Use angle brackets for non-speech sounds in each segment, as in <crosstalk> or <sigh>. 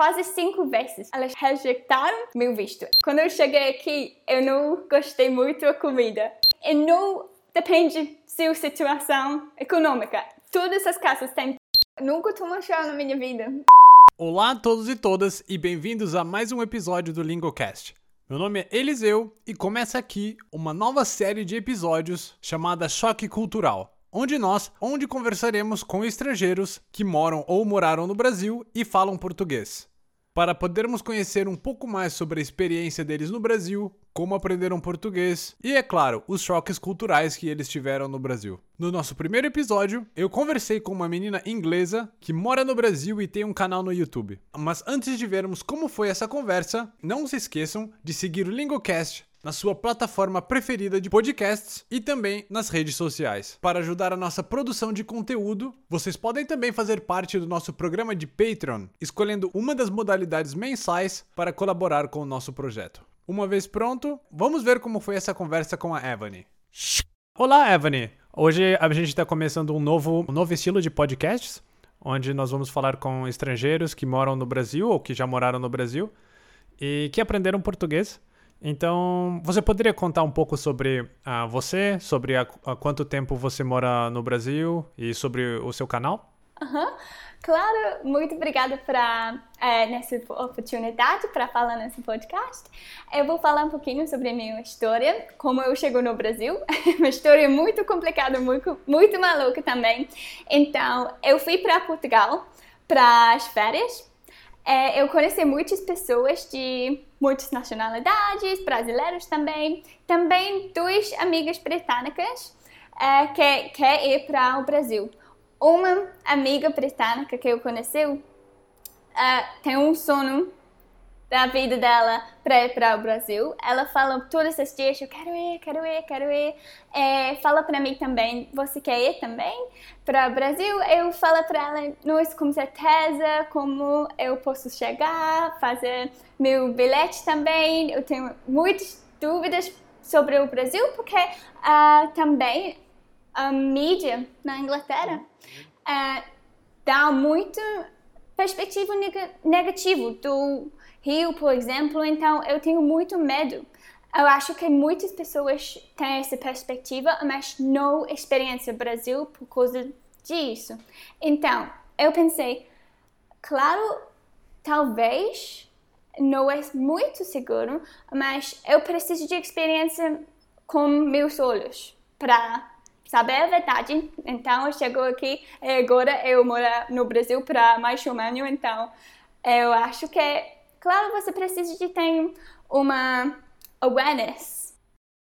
quase cinco vezes. Elas rejeitaram meu visto. Quando eu cheguei aqui, eu não gostei muito da comida. E não depende da situação econômica. Todas as casas têm. Nunca tomei chá na minha vida. Olá a todos e todas e bem-vindos a mais um episódio do LingoCast. Meu nome é Eliseu e começa aqui uma nova série de episódios chamada Choque Cultural, onde nós, onde conversaremos com estrangeiros que moram ou moraram no Brasil e falam português para podermos conhecer um pouco mais sobre a experiência deles no Brasil, como aprenderam português e, é claro, os choques culturais que eles tiveram no Brasil. No nosso primeiro episódio, eu conversei com uma menina inglesa que mora no Brasil e tem um canal no YouTube. Mas antes de vermos como foi essa conversa, não se esqueçam de seguir o Lingocast na sua plataforma preferida de podcasts e também nas redes sociais. Para ajudar a nossa produção de conteúdo, vocês podem também fazer parte do nosso programa de Patreon, escolhendo uma das modalidades mensais para colaborar com o nosso projeto. Uma vez pronto, vamos ver como foi essa conversa com a Evany. Olá, Evany! Hoje a gente está começando um novo, um novo estilo de podcasts, onde nós vamos falar com estrangeiros que moram no Brasil ou que já moraram no Brasil e que aprenderam português então, você poderia contar um pouco sobre uh, você, sobre há quanto tempo você mora no Brasil e sobre o seu canal? Uhum. Claro, muito obrigada por é, nessa oportunidade para falar nesse podcast. Eu vou falar um pouquinho sobre a minha história, como eu chego no Brasil. <laughs> uma história muito complicada, muito, muito maluca também. Então, eu fui para Portugal para as férias é, eu conheci muitas pessoas de muitas nacionalidades, brasileiros também. Também duas amigas britânicas é, que quer ir para o Brasil. Uma amiga britânica que eu conheci é, tem um sono da vida dela para para o Brasil. Ela fala todos os dias, eu quero ir, quero ir, quero ir. É, fala para mim também, você quer ir também para o Brasil? Eu falo para ela, não com certeza como eu posso chegar, fazer meu bilhete também. Eu tenho muitas dúvidas sobre o Brasil, porque uh, também a mídia na Inglaterra uh, dá muito perspectiva neg negativa do Rio, por exemplo, então eu tenho muito medo. Eu acho que muitas pessoas têm essa perspectiva, mas não experiência Brasil por causa disso. Então, eu pensei, claro, talvez não é muito seguro, mas eu preciso de experiência com meus olhos para saber a verdade. Então, eu chego aqui e agora eu moro no Brasil para mais um ano, então eu acho que Claro, você precisa de ter uma awareness.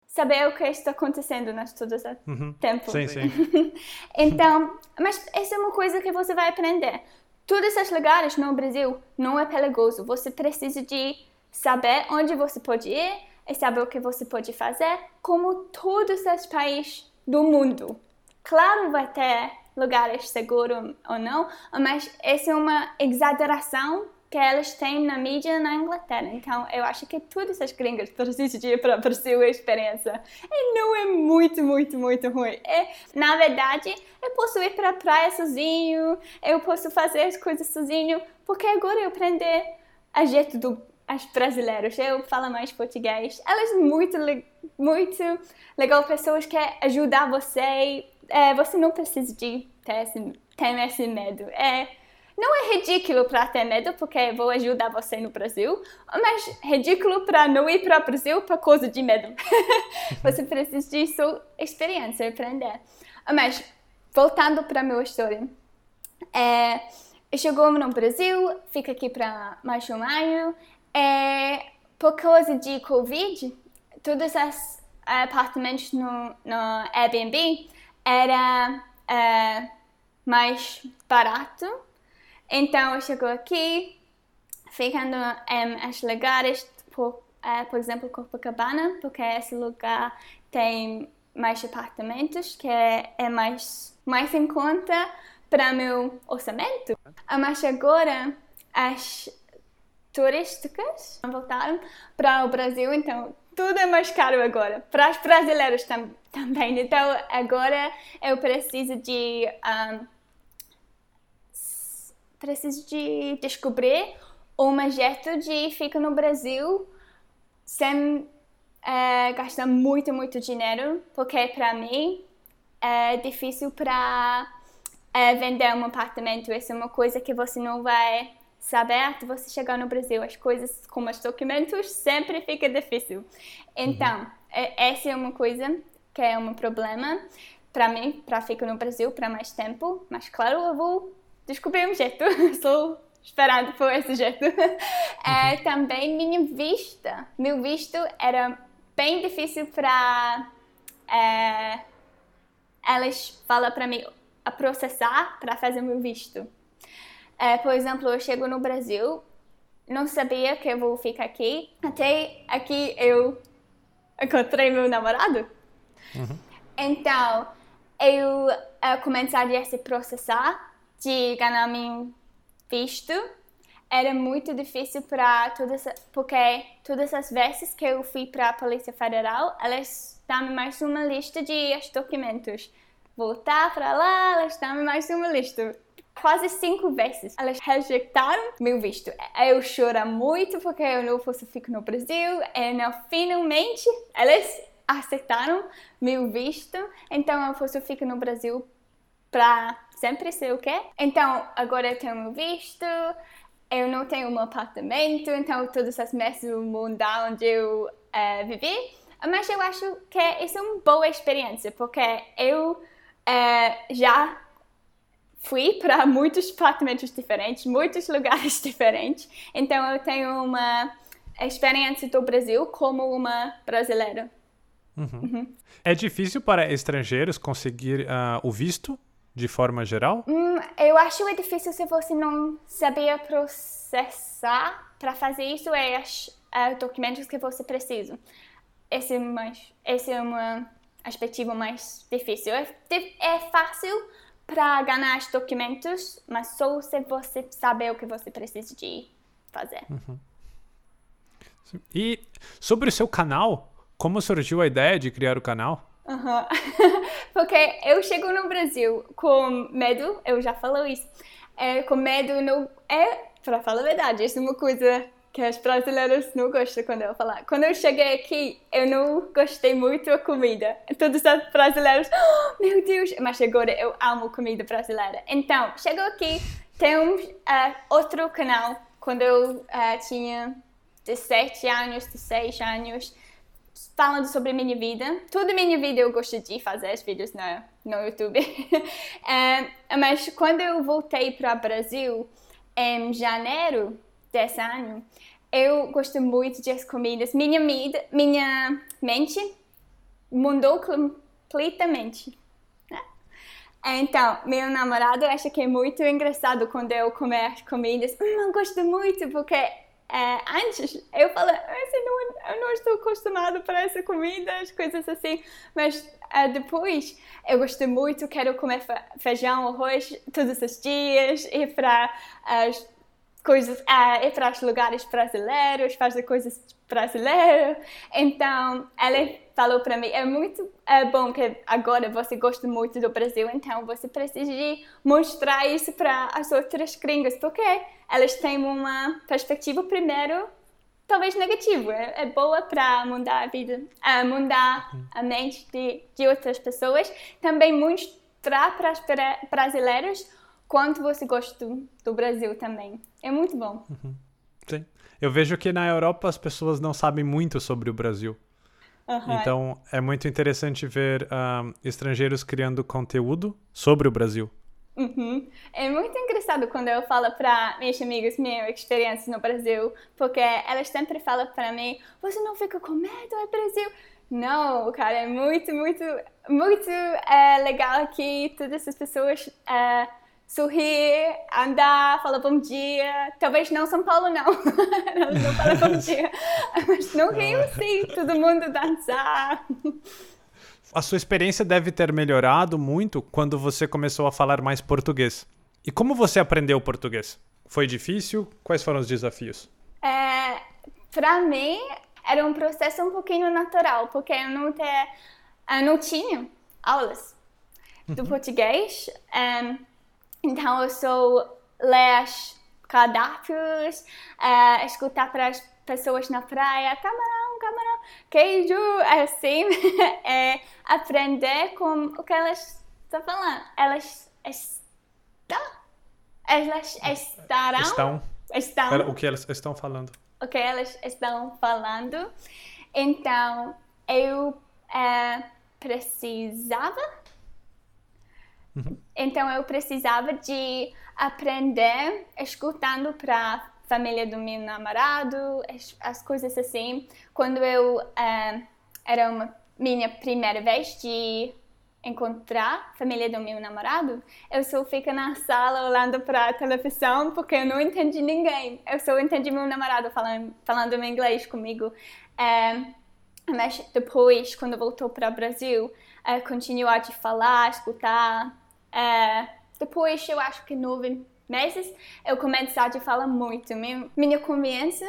Saber o que está acontecendo nas todas o uhum. tempo. Sim, sim. <laughs> então, mas essa é uma coisa que você vai aprender. Todos esses lugares no Brasil não é perigoso. Você precisa de saber onde você pode ir e saber o que você pode fazer, como todos os países do mundo. Claro, vai ter lugares seguros ou não, mas essa é uma exageração que elas têm na mídia na Inglaterra. Então, eu acho que todas as gringas precisam de ir para a sua experiência. E não é muito, muito, muito ruim. É, na verdade, eu posso ir para a praia sozinho, eu posso fazer as coisas sozinho, porque agora eu aprendi a jeito do as brasileiros, eu falo mais português. Elas muito, muito legal, pessoas que ajudar você. É, você não precisa de ter esse, ter esse medo. É, não é ridículo para ter medo, porque vou ajudar você no Brasil, mas ridículo para não ir para o Brasil por causa de medo. <laughs> você precisa de sua experiência, aprender. Mas, voltando para a minha história. É, chegou no Brasil, fico aqui para mais um ano. É, por causa de Covid, todos os apartamentos no, no Airbnb era é, mais barato então, eu chego aqui, ficando em os lugares, por, uh, por exemplo, Copacabana, porque esse lugar tem mais apartamentos, que é, é mais, mais em conta para meu orçamento. Mas agora, as turísticas voltaram para o Brasil, então tudo é mais caro agora. Para os brasileiros tam também. Então, agora eu preciso de... Um, preciso de descobrir um jeito de ficar no Brasil sem é, gastar muito, muito dinheiro, porque para mim é difícil para é, vender um apartamento. Isso é uma coisa que você não vai saber até você chegar no Brasil. As coisas como os documentos sempre fica difícil. Então, uhum. essa é uma coisa que é um problema para mim, para ficar no Brasil para mais tempo. Mas claro, eu vou descobrir um jeito. <laughs> Estou esperando por esse jeito. <laughs> É, uhum. também minha vista. Meu visto era bem difícil para é, elas falar para mim a processar para fazer meu visto. É, por exemplo, eu chego no Brasil, não sabia que eu vou ficar aqui. Até aqui eu encontrei meu namorado. Uhum. Então, eu uh, comecei a se processar de ganhar meu visto. Era muito difícil para todas, porque todas as vezes que eu fui para a Polícia Federal, elas dão mais uma lista de documentos. Voltar para lá, elas dão mais uma lista quase cinco vezes. Elas rejeitaram meu visto. Eu choro muito porque eu não fosse ficar no Brasil. E não, finalmente elas aceitaram meu visto. Então eu fosse ficar no Brasil para sempre ser o quê? Então agora eu tenho visto. Eu não tenho um apartamento, então todas as meses vão mudar onde eu uh, vivi. Mas eu acho que isso é uma boa experiência, porque eu uh, já fui para <laughs> muitos apartamentos diferentes, muitos lugares <laughs> diferentes. Então eu tenho uma experiência do Brasil como uma brasileira. Uhum. Uhum. É difícil para estrangeiros conseguir uh, o visto de forma geral? Hum, eu acho é difícil se você não sabia processar para fazer isso é os uh, documentos que você precisa. Esse é mais, esse é uma aspecto mais difícil. É, é fácil para ganhar os documentos, mas só se você saber o que você precisa de fazer. Uhum. E sobre o seu canal, como surgiu a ideia de criar o canal? Uhum. <laughs> Porque eu chego no Brasil com medo, eu já falei isso, é, com medo não é, para falar a verdade, isso é uma coisa que as brasileiras não gostam quando eu falar. Quando eu cheguei aqui, eu não gostei muito da comida. Todos os brasileiros, oh, meu Deus, mas agora eu amo comida brasileira. Então, chegou aqui, temos uh, outro canal, quando eu uh, tinha 17 anos, 16 anos, falando sobre minha vida. Toda minha vida eu gosto de fazer os vídeos no, no YouTube. uh, <laughs> mas quando eu voltei para o Brasil, em janeiro, desse ano, eu gosto muito de as comidas. Minha, mida, minha mente mudou completamente. Né? Então, meu namorado acha que é muito engraçado quando eu comer comidas. Hum, eu gosto muito, porque é, antes eu falo, não, eu não estou acostumado para essa comida, as coisas assim, mas é, depois eu gosto muito, quero comer feijão, arroz todos os dias, ir para as coisas, é, ir para os lugares brasileiros, fazer coisas brasileiras. Então, ela falou para mim, é muito é bom que agora você gosta muito do Brasil, então você precisa de mostrar isso para as outras gringas, porque elas têm uma perspectiva primeiro talvez negativa, é, é boa para mudar a vida, uh, mudar a mente de, de outras pessoas, também mostrar para os brasileiros quanto você gosta do, do Brasil também. É muito bom. Uhum. Sim. Eu vejo que na Europa as pessoas não sabem muito sobre o Brasil. Uhum. Então é muito interessante ver um, estrangeiros criando conteúdo sobre o Brasil. Uhum. É muito engraçado quando eu falo para minhas amigas minha experiência no Brasil, porque elas sempre falam para mim: você não fica com medo, é Brasil. Não, cara, é muito, muito, muito é, legal aqui. Todas as pessoas é, sorrir, andar, falar bom dia. Talvez não São Paulo, não. <laughs> não fala bom <laughs> dia. Mas no Rio, sim, todo mundo dançar. A sua experiência deve ter melhorado muito quando você começou a falar mais português. E como você aprendeu português? Foi difícil? Quais foram os desafios? É, para mim, era um processo um pouquinho natural, porque eu não, eu não tinha aulas do uhum. português. Um, então eu só ler as cardápios, uh, escutar para as pessoas na praia, camarão, camarão, queijo, assim, <laughs> é aprender com o que elas estão falando. Elas estão, elas estarão, estão, estão, o que elas estão falando. O que elas estão falando. Então, eu é, precisava Uhum. Então eu precisava de aprender escutando para família do meu namorado, as, as coisas assim. Quando eu uh, era uma minha primeira vez de encontrar a família do meu namorado, eu só fico na sala olhando para a televisão porque eu não entendi ninguém. Eu só entendi meu namorado falando, falando inglês comigo. Uh, mas depois, quando voltou para o Brasil, uh, continuou a falar, escutar. Uh, depois, eu acho que nove meses, eu comecei a falar muito. Minha, minha confiança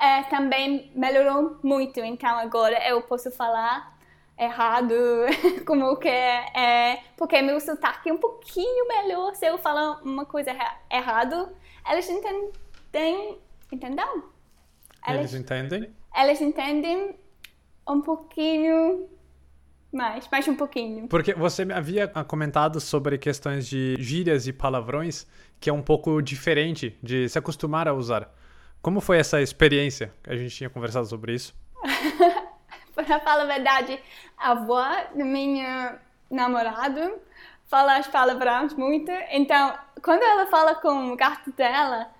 é, também melhorou muito. Então agora eu posso falar errado, <laughs> como que é, é, porque meu sotaque é um pouquinho melhor se eu falar uma coisa errado, eles entendem, entendam? Eles, eles entendem? Eles entendem um pouquinho mais, mais um pouquinho. Porque você havia comentado sobre questões de gírias e palavrões que é um pouco diferente de se acostumar a usar. Como foi essa experiência? A gente tinha conversado sobre isso. <laughs> Para falar a verdade, a avó do meu namorado fala as palavras muito. Então, quando ela fala com o gato dela,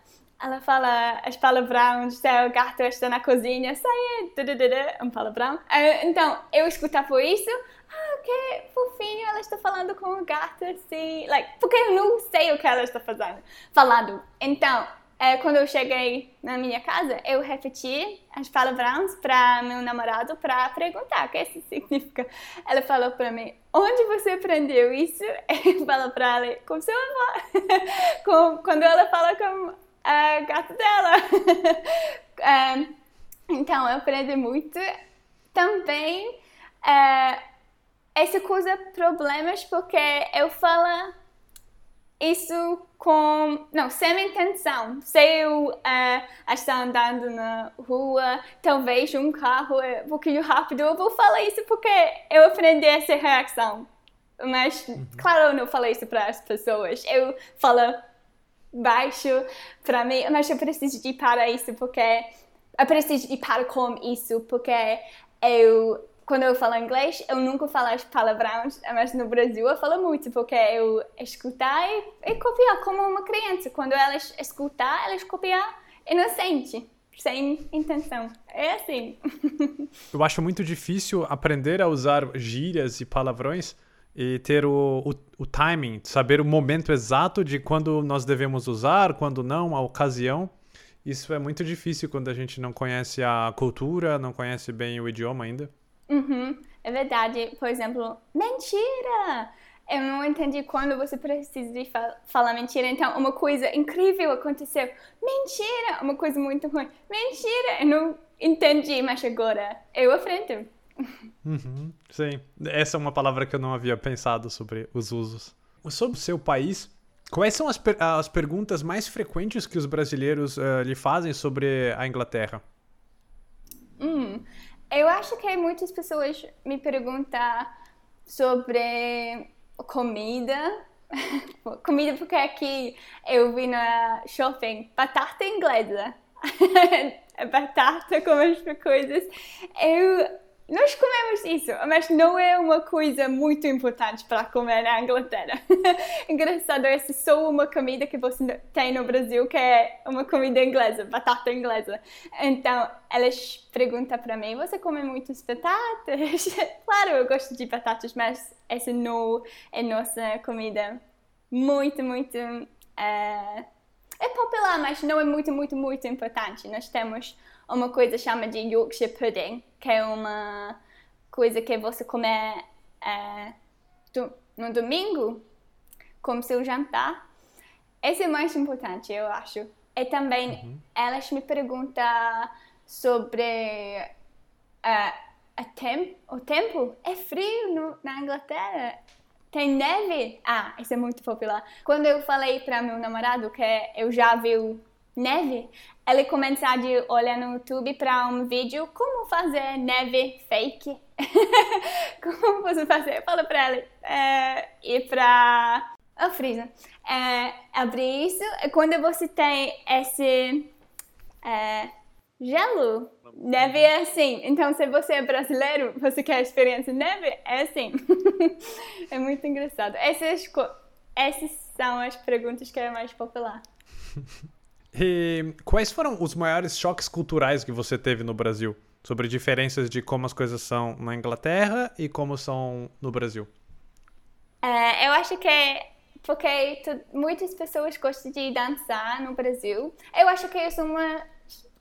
ela fala as palavrões, o gato está na cozinha, sai, um palavrão. Eh, então, eu escutava isso, ah, que fofinho, ela está falando com o gato assim, like, porque eu não sei o que ela está fazendo, falando. Então, é, quando eu cheguei na minha casa, eu repeti as palavrões para meu namorado para perguntar o que isso significa. Ela falou para mim, onde você aprendeu isso? <laughs> Eu falo para ela, com sua avó. <laughs> quando ela fala com a gata dela. <laughs> é, então, eu aprendi muito. Também, é, essa coisa problemas porque eu falo isso com não sem intenção se eu uh, estou andando na rua talvez um carro é um pouquinho rápido eu vou falar isso porque eu aprendi essa reação mas uhum. claro eu não falei isso para as pessoas eu falo baixo para mim, mas eu preciso de para isso porque eu preciso de para com isso porque eu quando eu falo inglês, eu nunca falo as palavrões, mas no Brasil eu falo muito, porque eu escutar e, e copiar como uma criança. Quando elas escutar, elas copiar inocente, sem intenção. É assim. <laughs> eu acho muito difícil aprender a usar gírias e palavrões e ter o, o, o, timing, saber o momento exato de quando nós devemos usar, quando não, a ocasião. Isso é muito difícil quando a gente não conhece a cultura, não conhece bem o idioma ainda. Uhum, é verdade. Por exemplo, mentira! Eu não entendi quando você precisa de falar mentira. Então, uma coisa incrível aconteceu. Mentira! Uma coisa muito ruim. Mentira! Eu não entendi, mas agora eu aprendo. Uhum, sim, essa é uma palavra que eu não havia pensado sobre os usos. Sobre o seu país, quais são as, per as perguntas mais frequentes que os brasileiros uh, lhe fazem sobre a Inglaterra? Hum, eu acho que muitas pessoas me perguntam sobre comida. <laughs> comida porque aqui eu vi na shopping batata inglesa. <laughs> batata com as coisas. Eu nós comemos isso, mas não é uma coisa muito importante para comer na Inglaterra. <laughs> Engraçado, essa é só uma comida que você tem no Brasil, que é uma comida inglesa, batata inglesa. Então, elas perguntam para mim: você come muitas batatas? <laughs> claro, eu gosto de batatas, mas essa não é nossa comida. Muito, muito. Uh, é popular, mas não é muito, muito, muito importante. Nós temos uma coisa chama de Yorkshire Pudding, que é uma coisa que você come é, no domingo, como seu jantar. Esse é o mais importante, eu acho. E também uhum. elas me perguntam sobre uh, a tem o tempo. É frio no, na Inglaterra? Tem neve? Ah, isso é muito popular. Quando eu falei para meu namorado que eu já vi neve, ele começou a olhar no YouTube para um vídeo como fazer neve fake. <laughs> como você fazer? Fala para ele. É, ir para o freezer. É, abrir isso. Quando você tem esse é, gelo, neve é assim. Então, se você é brasileiro, você quer experiência neve, é assim. <laughs> é muito engraçado. Essas, essas são as perguntas que é mais popular. <laughs> E quais foram os maiores choques culturais que você teve no Brasil? Sobre diferenças de como as coisas são na Inglaterra e como são no Brasil? É, eu acho que é porque muitas pessoas gostam de dançar no Brasil. Eu acho que isso é uma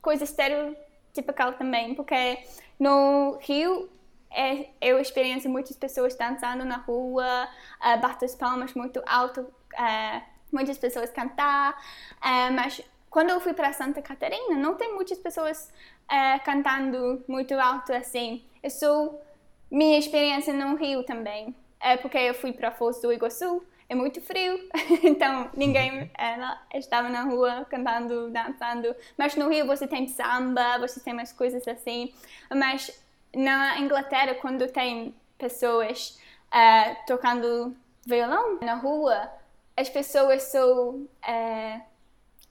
coisa estereotipical também, porque no Rio é, eu experiencio muitas pessoas dançando na rua, uh, bater as palmas muito alto, uh, muitas pessoas cantar, uh, mas quando eu fui para Santa Catarina, não tem muitas pessoas uh, cantando muito alto assim. Isso minha experiência no Rio também. É porque eu fui para Foz do Iguaçu, é muito frio, <laughs> então ninguém uh, estava na rua cantando, dançando. Mas no Rio você tem samba, você tem umas coisas assim. Mas na Inglaterra, quando tem pessoas uh, tocando violão na rua, as pessoas são uh,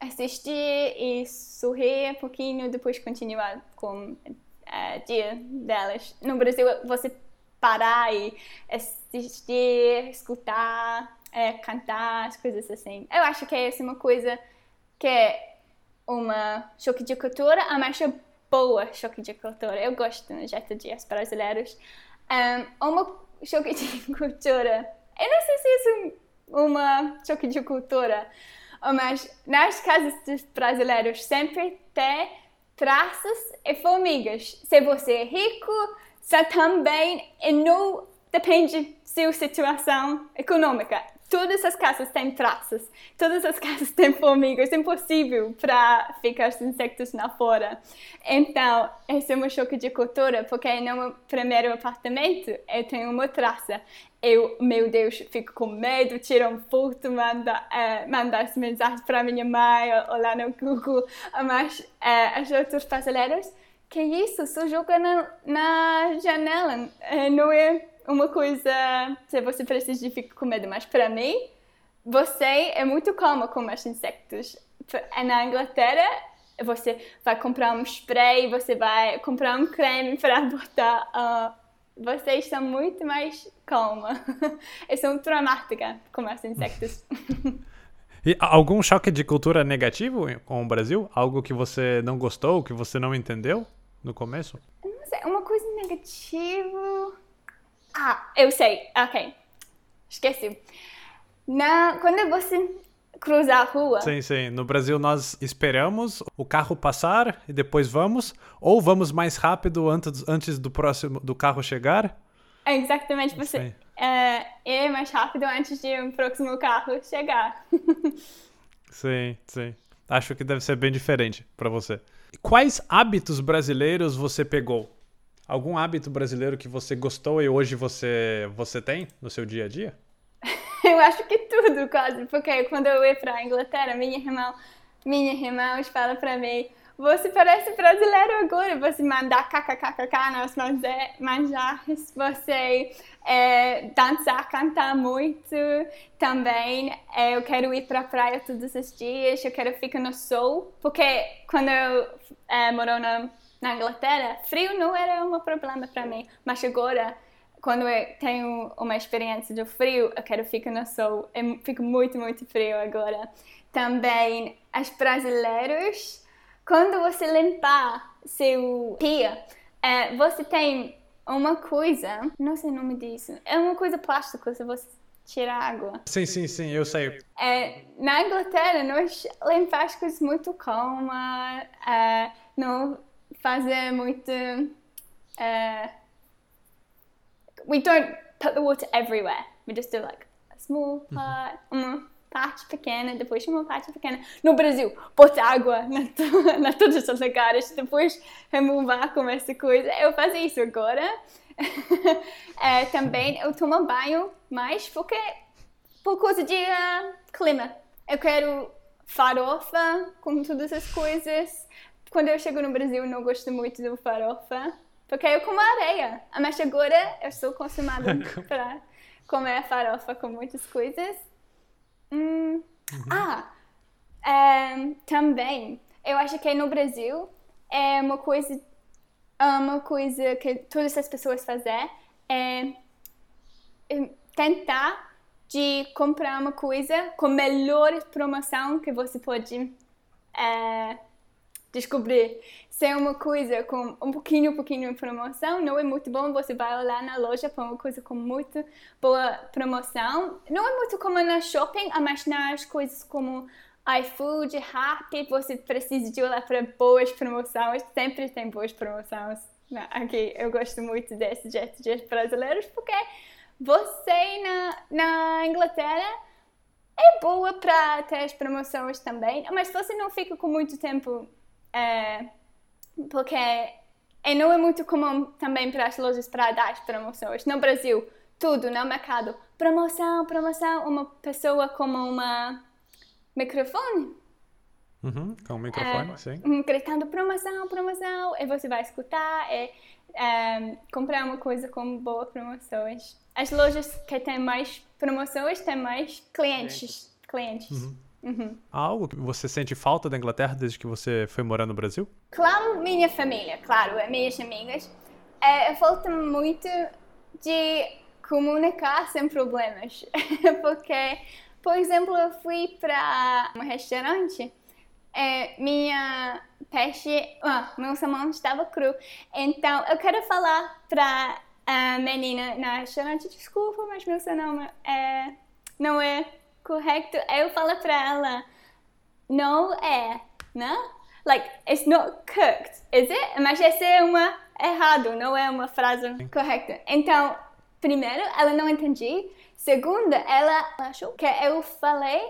assistir e sorrir um pouquinho, depois continuar com uh, dia delas. No Brasil, você parar e assistir, escutar, é, cantar, as coisas assim. Eu acho que essa é uma coisa que é uma choque de cultura, mas é boa choque de cultura. Eu gosto no jeito de os brasileiros. Um, uma choque de <laughs> cultura. Eu não sei se isso é uma choque de cultura, mas nas casas dos brasileiros sempre tem traças e formigas. Se você é rico, você também e não depende da sua situação econômica. Todas as casas têm traças, todas as <laughs> casas têm formigas, é impossível para ficar os insectos na fora. Então, esse é um choque de cultura, porque no meu primeiro apartamento eu tenho uma traça. Eu, meu Deus, fico com medo, tiro um foto, manda, uh, manda as mensagens para minha mãe ou, ou, lá no Google, mas uh, as outras brasileiras, que isso, só joga na, na janela, uh, não é uma coisa, se você precisa de ficar com medo, mas para mim, você é muito calma com os insectos. Na Inglaterra, você vai comprar um spray, você vai comprar um creme para botar vocês são muito mais calma. <laughs> Eu sou traumática com os insectos. <laughs> E algum choque de cultura negativo com o Brasil? Algo que você não gostou, que você não entendeu no começo? Não sei, uma coisa negativa. Ah, eu sei. Ok. Esqueci. Na, quando você cruzar a rua. Sim, sim. No Brasil nós esperamos o carro passar e depois vamos, ou vamos mais rápido antes, antes do próximo do carro chegar. É exatamente você. É, é mais rápido antes de um próximo carro chegar. <laughs> sim, sim. Acho que deve ser bem diferente para você. Quais hábitos brasileiros você pegou? Algum hábito brasileiro que você gostou e hoje você você tem no seu dia a dia? <laughs> eu acho que tudo quase, porque quando eu ia para a Inglaterra, minha irmã, minha irmã fala para mim, você parece brasileiro agora, você mandar kkkk nas manjares, você é, dançar, cantar muito também. É, eu quero ir para a praia todos os dias, eu quero ficar no sol, porque quando eu é, moro na, na Inglaterra, frio não era um problema para mim, mas agora quando eu tenho uma experiência de frio, eu quero ficar no sol. Eu fico muito, muito frio agora. Também, as brasileiros, quando você limpar seu pia, é, você tem uma coisa, não sei o nome disso, é uma coisa plástica se você tira água. Sim, sim, sim, eu sei. É, na Inglaterra, nós limpamos coisas muito calma, é, não fazer muito... É, we don't put the water everywhere. We just do like a small uhum. part, uma parte pequena, depois uma parte pequena. No Brasil, botar água na, <laughs> na todos os lugares, depois remover com essa coisa. Eu faço isso agora. <laughs> é, também eu tomo banho mais porque por causa de uh, clima. Eu quero farofa com todas as coisas. Quando eu chego no Brasil, não gosto muito do farofa, porque eu como areia. Mas agora eu estou acostumada <laughs> para comer farofa com muitas coisas. Hum. Uhum. Ah, é, também, eu acho que no Brasil é uma coisa, uma coisa que todas as pessoas fazem é, é tentar de comprar uma coisa com melhor promoção que você pode é, descobrir. Se é uma coisa com um pouquinho, pouquinho de promoção, não é muito bom. Você vai lá na loja para uma coisa com muito boa promoção. Não é muito como na shopping, mas nas coisas como iFood, Rappi, você precisa de olhar para boas promoções. Sempre tem boas promoções. Aqui eu gosto muito desses jeitos brasileiros porque você na, na Inglaterra é boa para ter as promoções também, mas você não fica com muito tempo é, porque e não é muito comum também para as lojas para dar promoções. No Brasil, tudo no mercado, promoção, promoção, uma pessoa com uma microfone. Uhum, com um microfone, é, sim. Gritando promoção, promoção, e você vai escutar e é, comprar uma coisa com boas promoções. As lojas que têm mais promoções têm mais clientes. clientes. Uhum. Uhum. Algo que você sente falta da Inglaterra desde que você foi morar no Brasil? Claro, minha família, claro, minhas amigas. É, falta muito de comunicar sem problemas. <laughs> Porque, por exemplo, eu fui para um restaurante, é, minha peixe, ah, meu salmão estava cru. Então, eu quero falar para a menina na restaurante, desculpa, mas meu salmão é, não é correto. Eu falo para ela, não é, né? Like, it's not cooked, is it? Mas esse é uma errado, não é uma frase correta. Então, primeiro, ela não entendi. Segunda, ela achou que eu falei,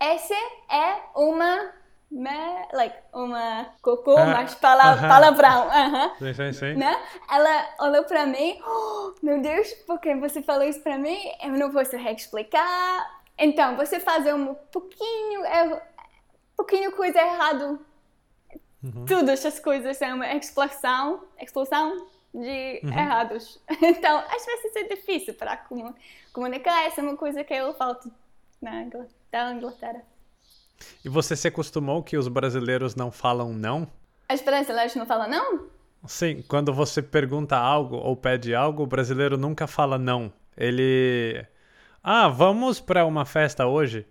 esse é uma me, like, uma cocô, ah, mas pala uh -huh. palavrão. Uh -huh. Sim, sim, sim. Né? Ela olhou pra mim, oh, meu Deus, por que você falou isso pra mim? Eu não posso reexplicar. Então, você fazer um pouquinho, é, pouquinho coisa errado. Uhum. Todas essas coisas são uma explosão, explosão de uhum. errados. <laughs> Então, às vezes é difícil para comunicar. Essa é uma coisa que eu falto na da Inglaterra. E você se acostumou que os brasileiros não falam não? Os brasileiros não falam não? Sim, quando você pergunta algo ou pede algo, o brasileiro nunca fala não. Ele ah, vamos para uma festa hoje?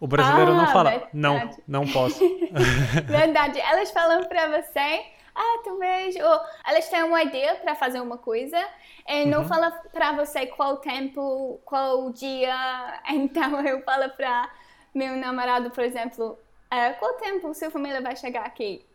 O brasileiro ah, não fala, verdade. não, não posso. <laughs> verdade. Elas falam para você, ah, talvez, ou elas têm uma ideia para fazer uma coisa e não uhum. fala para você qual tempo, qual dia. <laughs> Então eu falo para meu namorado, por exemplo, ah, qual tempo sua família vai chegar aqui?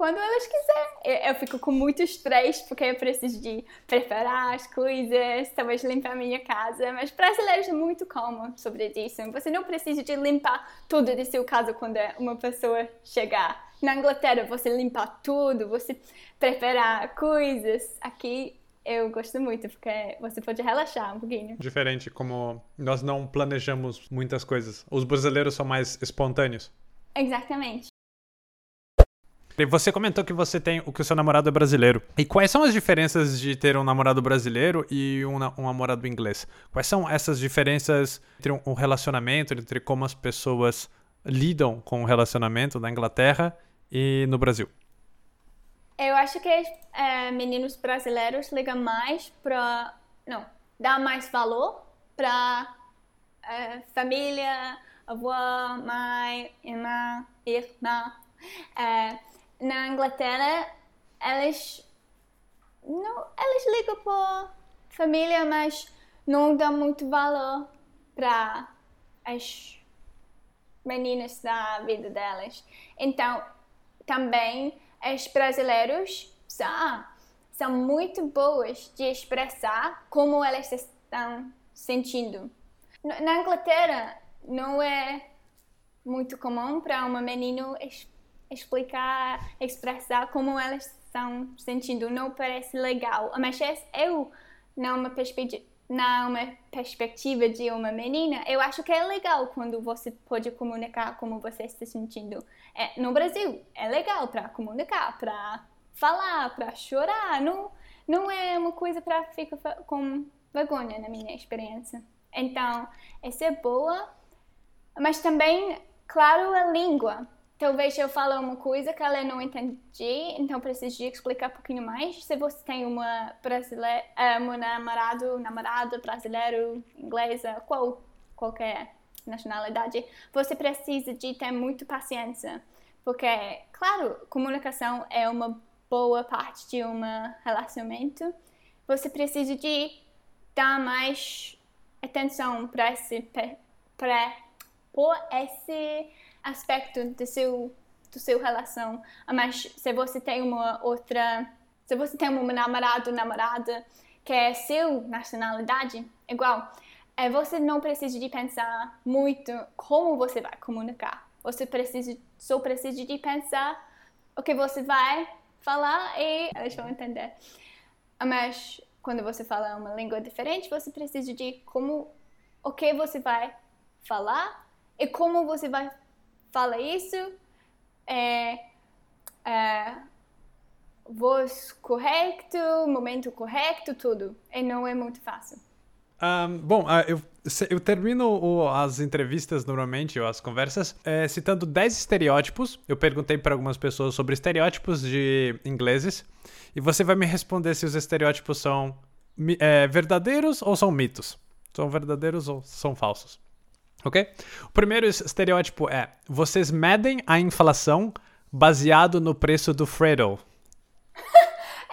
Quando elas quiserem. Eu, eu, fico com muito estresse porque eu preciso de preparar as coisas, talvez limpar a minha casa. Mas brasileiros é muito calmo sobre isso. Você não precisa de limpar tudo de seu casa quando uma pessoa chegar. Na Inglaterra você limpa tudo, você preparar coisas. Aqui eu gosto muito, porque você pode relaxar um pouquinho. Diferente, como nós não planejamos muitas coisas. Os brasileiros são mais espontâneos. Exatamente. Você comentou que você tem o que o seu namorado é brasileiro. E quais são as diferenças de ter um namorado brasileiro e um, um namorado inglês? Quais são essas diferenças entre um, relacionamento, entre como as pessoas lidam com o relacionamento na Inglaterra e no Brasil? Eu acho que é, meninos brasileiros ligam mais para. Não, dá mais valor para é, família, avó, mãe, irmã, irmã. É, na Inglaterra, elas não, elas ligam por família, mas não dão muito valor para as meninas da vida delas. Então, também os brasileiros são, são muito boas de expressar como elas estão sentindo. Na Inglaterra, não é muito comum para uma menina explicar, expressar como elas estão sentindo. Não parece legal. Mas eu, numa na perspectiva de uma menina, eu acho que é legal quando você pode comunicar como você está sentindo. É, no Brasil, é legal para comunicar, para falar, para chorar. Não, não é uma coisa para ficar com vergonha, na minha experiência. Então, essa é boa, mas também, claro, a língua talvez eu fale uma coisa que ela não entendi, então preciso de explicar um pouquinho mais. Se você tem uma brasileira, eh, um namorado, namorada brasileiro, inglesa, qual, qualquer nacionalidade, você precisa de ter muito paciência, porque, claro, comunicação é uma boa parte de um relacionamento. Você precisa de dar mais atenção para esse para esse aspecto do seu do seu relação. Mas se você tem uma outra, se você tem um namorado, namorada que é seu nacionalidade, igual, é, você não precisa de pensar muito como você vai comunicar. Você precisa, só precisa de pensar o que você vai falar e eles vão entender. Mas quando você fala uma língua diferente, você precisa de como, o que você vai falar e como você vai fala isso, é, é, voz correto, momento correto, tudo. E não é muito fácil. Um, bom, uh, eu, eu termino as entrevistas normalmente, ou as conversas, é, citando 10 estereótipos. Eu perguntei para algumas pessoas sobre estereótipos de ingleses. E você vai me responder se os estereótipos são é, verdadeiros ou são mitos. São verdadeiros ou são falsos. Ok? O primeiro estereótipo é: vocês medem a inflação baseado no preço do Freddo.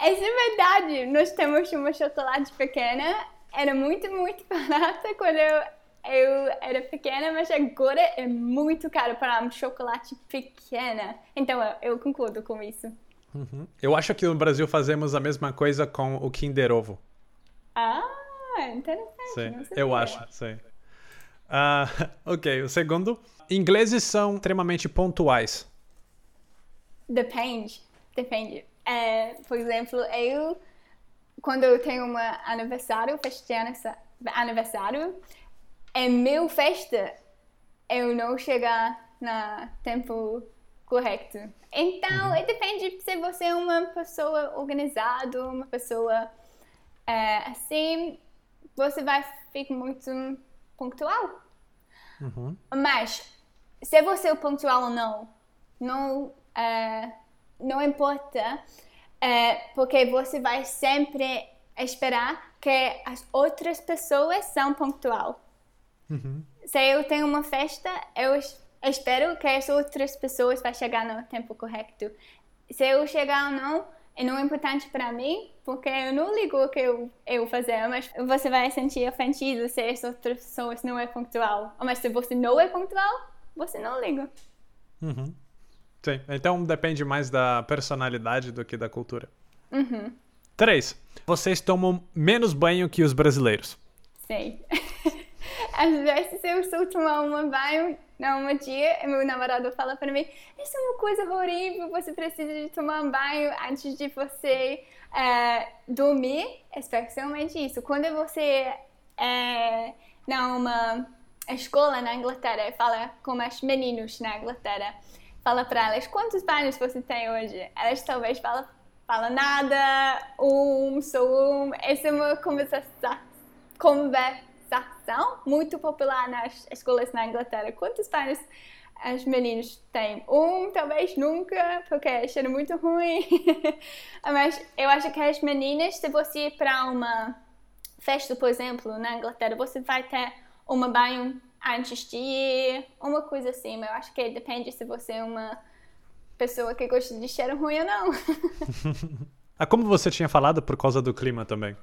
Isso <laughs> é verdade. Nós temos uma chocolate pequena. Era muito, muito <laughs> barata quando eu, eu era pequena, mas agora é muito caro para um chocolate pequena. Então eu, eu concordo com isso. Uhum. Eu acho que no Brasil fazemos a mesma coisa com o Kinder Ovo. Ah, interessante. Sim, eu acho, sim. Uh, <laughs> ok, o segundo. Ingleses são extremamente pontuais. Depende, depende. É, por exemplo, eu, quando eu tenho um aniversário, festa aniversário, é meu festa, eu não chegar no tempo correto. Então, uhum. depende se você é uma pessoa organizada, uma pessoa é, assim, você vai ficar muito pontual. Uhum. Mas, se você é pontual ou não, não, é, não importa, é, porque você vai sempre esperar que as outras pessoas são pontual. Uhum. Se eu tenho uma festa, eu espero que as outras pessoas vão chegar no tempo correto. Se eu chegar ou não, e não é importante para mim, porque eu não ligo o que eu, eu fazer, mas você vai sentir ofendido se as outras pessoas não é pontual. Mas se você não é pontual, você não liga. Uhum. Sim, então depende mais da personalidade do que da cultura. Uhum. Três, vocês tomam menos banho que os brasileiros. Sim. <laughs> Às vezes eu estou tomando um banho um dia meu namorado fala para mim: Isso é uma coisa horrível, você precisa de tomar um banho antes de você é, dormir. Especialmente isso. Quando você é numa escola na Inglaterra fala com os meninos na Inglaterra, fala para elas: Quantos banhos você tem hoje? Elas talvez falam fala nada, um, sou um. Essa é uma conversação, conversa conversação muito popular nas escolas na Inglaterra. Quantos pais os meninos têm? Um, talvez nunca, porque cheiro muito ruim. <laughs> Mas eu acho que as meninas, se você ir para uma festa, por exemplo, na Inglaterra, você vai ter uma banho antes de ir, uma coisa assim. Mas eu acho que depende se você é uma pessoa que gosta de cheiro ruim ou não. <laughs> <laughs> ah, como você tinha falado, por causa do clima também.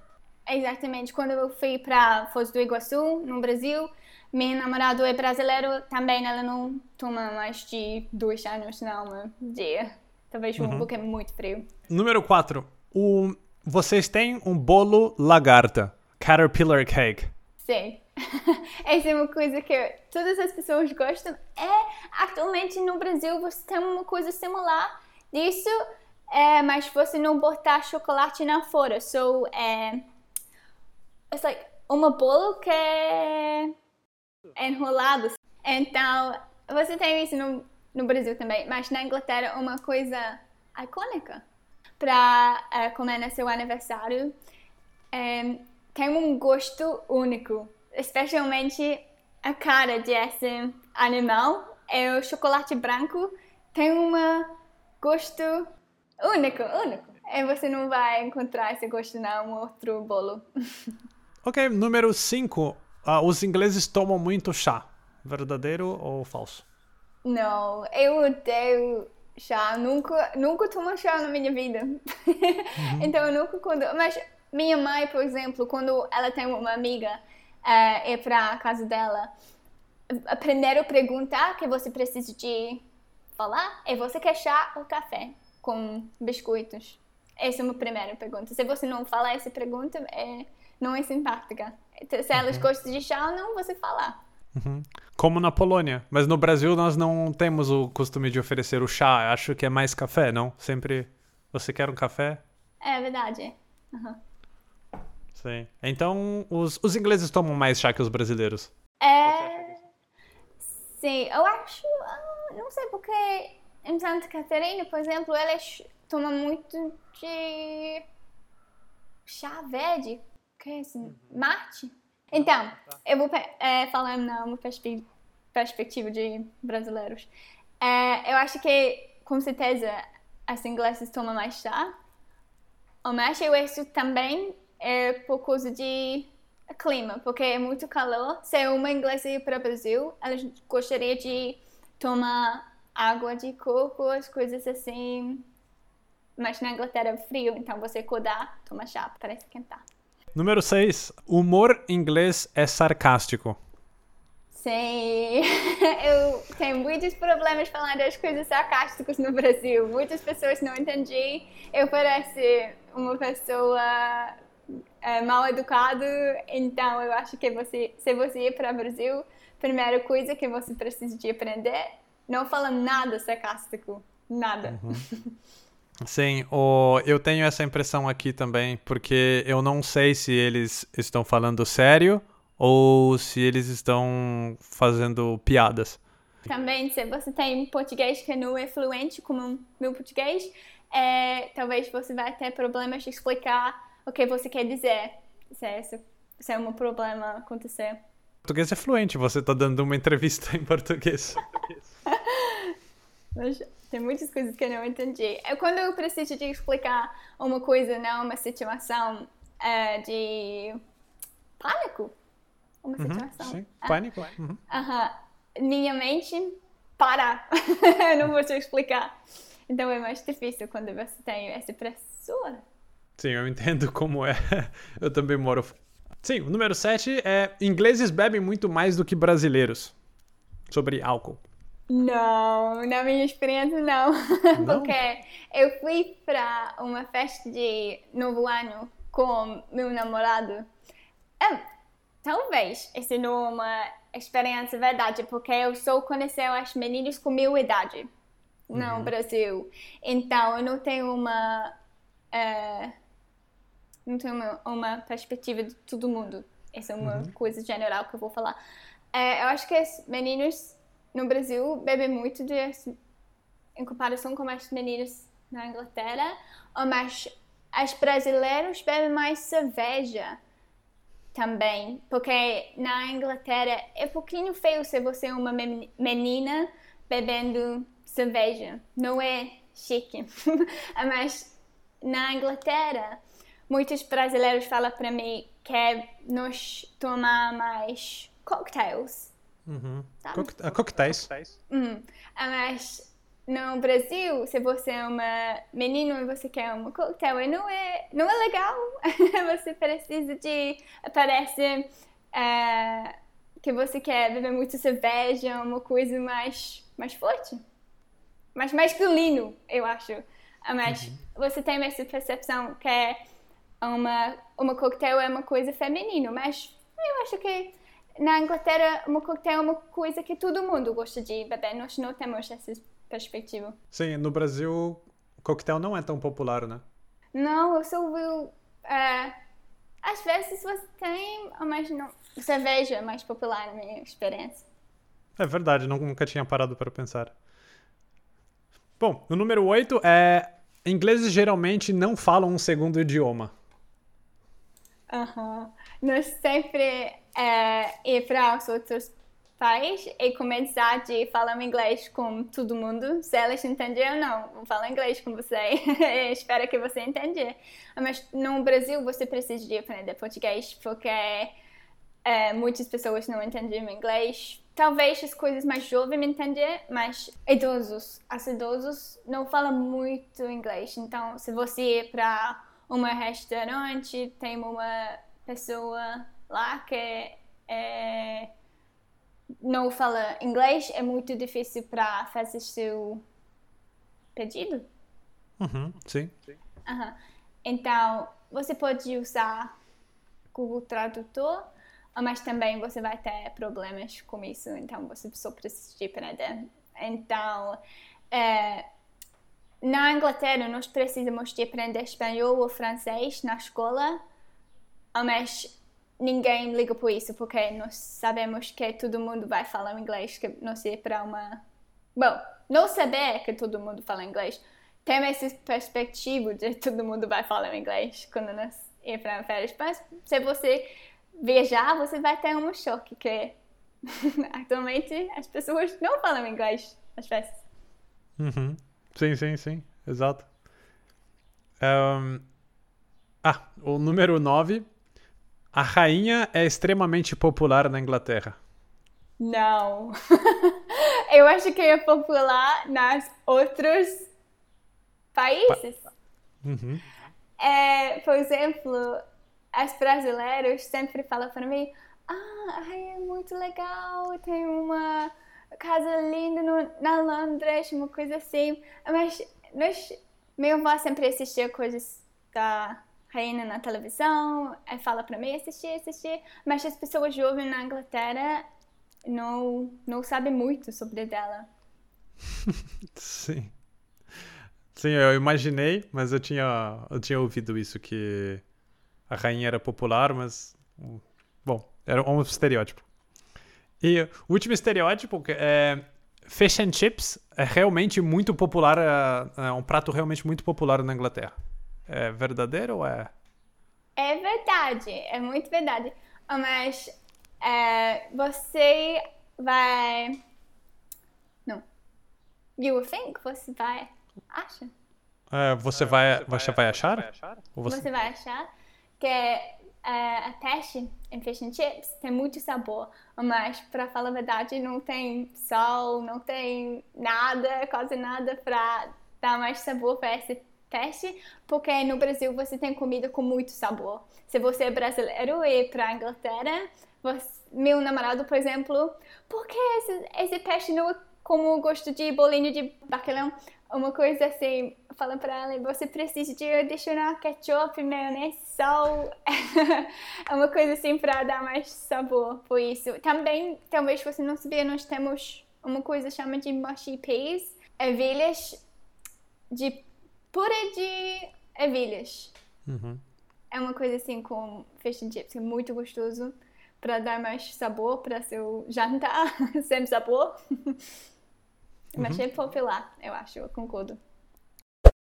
Exatamente. Quando eu fui para Foz do Iguaçu, no Brasil, meu namorado é brasileiro, também ela não toma mais de dois anos, não, um dia. Talvez um, uhum. porque é muito frio. Número 4. O... Vocês têm um bolo lagarta, Caterpillar Cake. Sim. <laughs> Essa é uma coisa que todas as pessoas gostam. É, atualmente no Brasil você tem uma coisa similar disso, é, mas você não botar chocolate na fora. So, é, it's like uma bolo que é enrolado. Então, você tem isso no, no Brasil também, mas na Inglaterra uma coisa icônica para uh, comer no seu aniversário um, tem um gosto único, especialmente a cara desse animal. É o chocolate branco tem um gosto único, único. E você não vai encontrar esse gosto em outro bolo. <laughs> Ok, número 5. Uh, ah, os ingleses tomam muito chá. Verdadeiro ou falso? Não, eu odeio chá. Nunca, nunca tomo chá na minha vida. Uhum. <laughs> então, eu nunca quando. Mas minha mãe, por exemplo, quando ela tem uma amiga uh, ir para a casa dela, a primeira pergunta que você precisa de falar é: você quer chá ou café com biscoitos? Essa é uma primeira pergunta. Se você não falar essa pergunta, é, não é simpática. Se elas uhum. gostam de chá ou não, você falar. Uhum. Como na Polônia. Mas no Brasil nós não temos o costume de oferecer o chá. Acho que é mais café, não? Sempre. Você quer um café? É verdade. Uhum. Sim. Então, os, os ingleses tomam mais chá que os brasileiros? É. Sim, eu acho. Ah, não sei porque em Santa Catarina, por exemplo, eles tomam muito de chá verde, que é assim, uhum. mate. Então, eu vou é, falar numa perspe perspectiva de brasileiros. É, eu acho que, com certeza, as inglesas tomam mais chá, mas eu acho também é por causa de clima, porque é muito calor. Se uma inglesa ir para o Brasil, ela gostaria de tomar água de coco, as coisas assim. Mas na Inglaterra é frio, então você acordar, toma chá para esquentar. Número 6. Humor inglês é sarcástico. Sim, <laughs> eu tenho muitos problemas falando das coisas sarcásticas no Brasil. Muitas pessoas não entendem. Eu pareço uma pessoa é, mal educado, então eu acho que você, se você ir para o Brasil, primeira coisa que você precisa de aprender, não fala nada sarcástico, nada. Uhum. <laughs> Sim, o, eu tenho essa impressão aqui também, porque eu não sei se eles estão falando sério ou se eles estão fazendo piadas. Também, se você tem português que não é fluente, como meu português, é, talvez você vai ter problemas de explicar o que você quer dizer. Se é, se é um problema acontecer. Português é fluente, você está dando uma entrevista em português. <laughs> Mas tem muitas coisas que eu não entendi. É quando eu preciso de explicar uma coisa, não uma situação é, de pânico. Uma uhum, situação. Sim, ah. pânico. Uhum. Uhum. Minha mente para. <laughs> não vou te explicar. Então é mais difícil quando você tem essa pressão. Sim, eu entendo como é. <laughs> Eu também moro. Sim, o número 7 é: ingleses bebem muito mais do que brasileiros. Sobre álcool. Não, na minha experiência não. não? <laughs> Porque eu fui para uma festa de novo ano com meu namorado. É, talvez essa não é uma experiência verdade, porque eu só conheci as meninas com minha idade no uhum. Brasil. Então eu não tenho uma. Uh, não tenho uma, uma, perspectiva de todo mundo. Essa é uma uhum. coisa geral que eu vou falar. É, eu acho que os meninos no Brasil bebem muito de, em comparação com as meninas na Inglaterra, mas as brasileiros bebem mais cerveja também, porque na Inglaterra é um pouquinho feio se você é uma menina bebendo cerveja, não é chique. <laughs> mas na Inglaterra muitos brasileiros falam para mim que é nós tomar mais cocktails. Uhum. Co coquetéis. Uhum. Mas no Brasil, se você é uma menina e você quer um coquetel, não é, não é legal. <laughs> você precisa de. Parece uh, que você quer beber muito cerveja, uma coisa mais, mais forte. Mais masculino, eu acho. Mas uhum. você tem essa percepção que é uma, uma coquetel é uma coisa feminina, mas eu acho que na Inglaterra uma coquetel é uma coisa que todo mundo gosta de beber, nós não temos essa perspectiva. Sim, no Brasil coquetel não é tão popular, né? Não, eu só vi uh, Às vezes você tem, mas não. Cerveja é mais popular na minha experiência. É verdade, nunca tinha parado para pensar. Bom, o número 8 é. Ingleses geralmente não falam um segundo idioma. Aham. Uhum. Nós sempre é, ir para os outros países e começar de falar inglês com todo mundo. Se elas entenderem, não, vou falar inglês com você. <laughs> Espero que você entenda. Mas no Brasil você precisa de aprender português porque é, muitas pessoas não entendem inglês. Talvez as coisas mais jovens entendem, mas idosos, os idosos não falam muito inglês. Então, se você ir para um restaurante, tem uma pessoa lá que é, não fala inglês, é muito difícil para fazer seu pedido. Uhum, sim. Uhum. Então, você pode usar Google Tradutor, mas também você vai ter problemas com isso, então você só precisa de aprender. Então, é, na Inglaterra, nós precisamos de aprender espanhol ou francês na escola, mas ninguém liga por isso, porque nós sabemos que todo mundo vai falar inglês, que não sei para uma... Bom, não saber que todo mundo fala inglês, tem essa perspectiva de <laughs> todo mundo vai falar inglês quando nós ir para férias, mas se você viajar, você vai ter um choque, que <laughs> atualmente as pessoas não falam inglês, às vezes. Uhum. Sim, sim, sim, exato. Um... Ah, o número 9 a rainha é extremamente popular na Inglaterra. Não. <laughs> Eu acho que é popular nas outros países. Uhum. É, por exemplo, as brasileiras sempre falam para mim: Ah, a rainha é muito legal, tem uma casa linda no, na Londres, uma coisa assim. Mas nós, meu avó sempre assistia coisas da rainha na televisão, aí fala para mim assistir, assistir, mas as pessoas jovens na Inglaterra não não sabem muito sobre dela. <laughs> Sim. Sim, eu imaginei, mas eu tinha eu tinha ouvido isso que a rainha era popular, mas bom, era um estereótipo. E o último estereótipo é fish and chips é realmente muito popular, é, é um prato realmente muito popular na Inglaterra. É verdadeiro ou é? É verdade, é muito verdade. Mas é, você vai. Não. You think? Você vai. Acha? É, você, vai, você vai achar? Você... você vai achar que é, a peixe em fish and chips tem muito sabor, mas para falar a verdade não tem sal, não tem nada, quase nada para dar mais sabor para esse teste, porque no Brasil você tem comida com muito sabor. Se você é brasileiro e para Inglaterra, você, meu namorado, por exemplo, por que esse, esse teste não é como gosto de bolinho de bacalhau? Uma coisa assim, fala para ela, você precisa de adicionar ketchup, maionese, sal. <laughs> é uma coisa assim para dar mais sabor por isso. Também, talvez você não sabia, nós temos uma coisa chamada de mushy peas, ervilhas de purê de ervilhas. Uhum. É uma coisa assim com fish and chips, é muito gostoso para dar mais sabor para seu jantar, <laughs> sem sabor. Mas uhum. é popular, eu acho, eu concordo.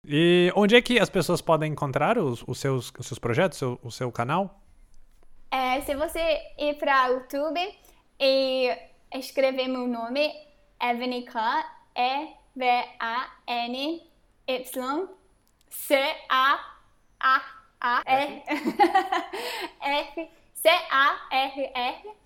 E onde é que as pessoas podem encontrar os, os, seus, os seus projetos, o, o seu canal? É, se você ir para o YouTube e escrever meu nome, Evanica, E-V-A-N-Y C-A-A-A-R <laughs> F C-A-R-R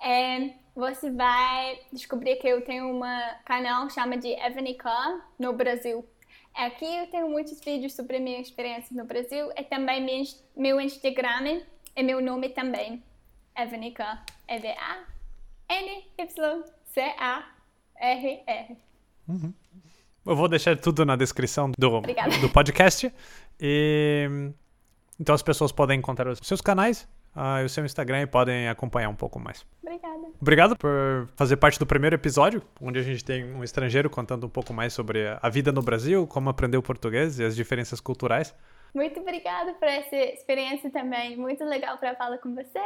é, você vai descobrir que eu tenho um canal chamado de Evanica no Brasil. Aqui eu tenho muitos vídeos sobre minha experiência no Brasil e também meu Instagram e meu nome também. Evanica. E-V-A-N-Y-C-A-R-R. Uhum. Eu vou deixar tudo na descrição do, do podcast. E, então as pessoas podem encontrar os seus canais uh, e o seu Instagram e podem acompanhar um pouco mais. Obrigada. Obrigado por fazer parte do primeiro episódio, onde a gente tem um estrangeiro contando um pouco mais sobre a vida no Brasil, como aprender o português e as diferenças culturais. Muito obrigada por essa experiência também. Muito legal para falar com você.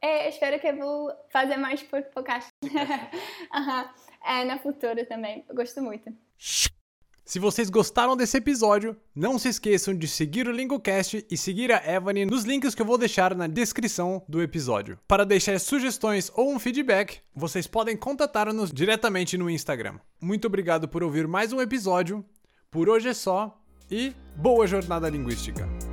É, espero que eu vou fazer mais podcast <laughs> uhum. é, no futuro também. Eu gosto muito. Se vocês gostaram desse episódio, não se esqueçam de seguir o Lingocast e seguir a Evany nos links que eu vou deixar na descrição do episódio. Para deixar sugestões ou um feedback, vocês podem contatar-nos diretamente no Instagram. Muito obrigado por ouvir mais um episódio. Por hoje é só e boa jornada linguística!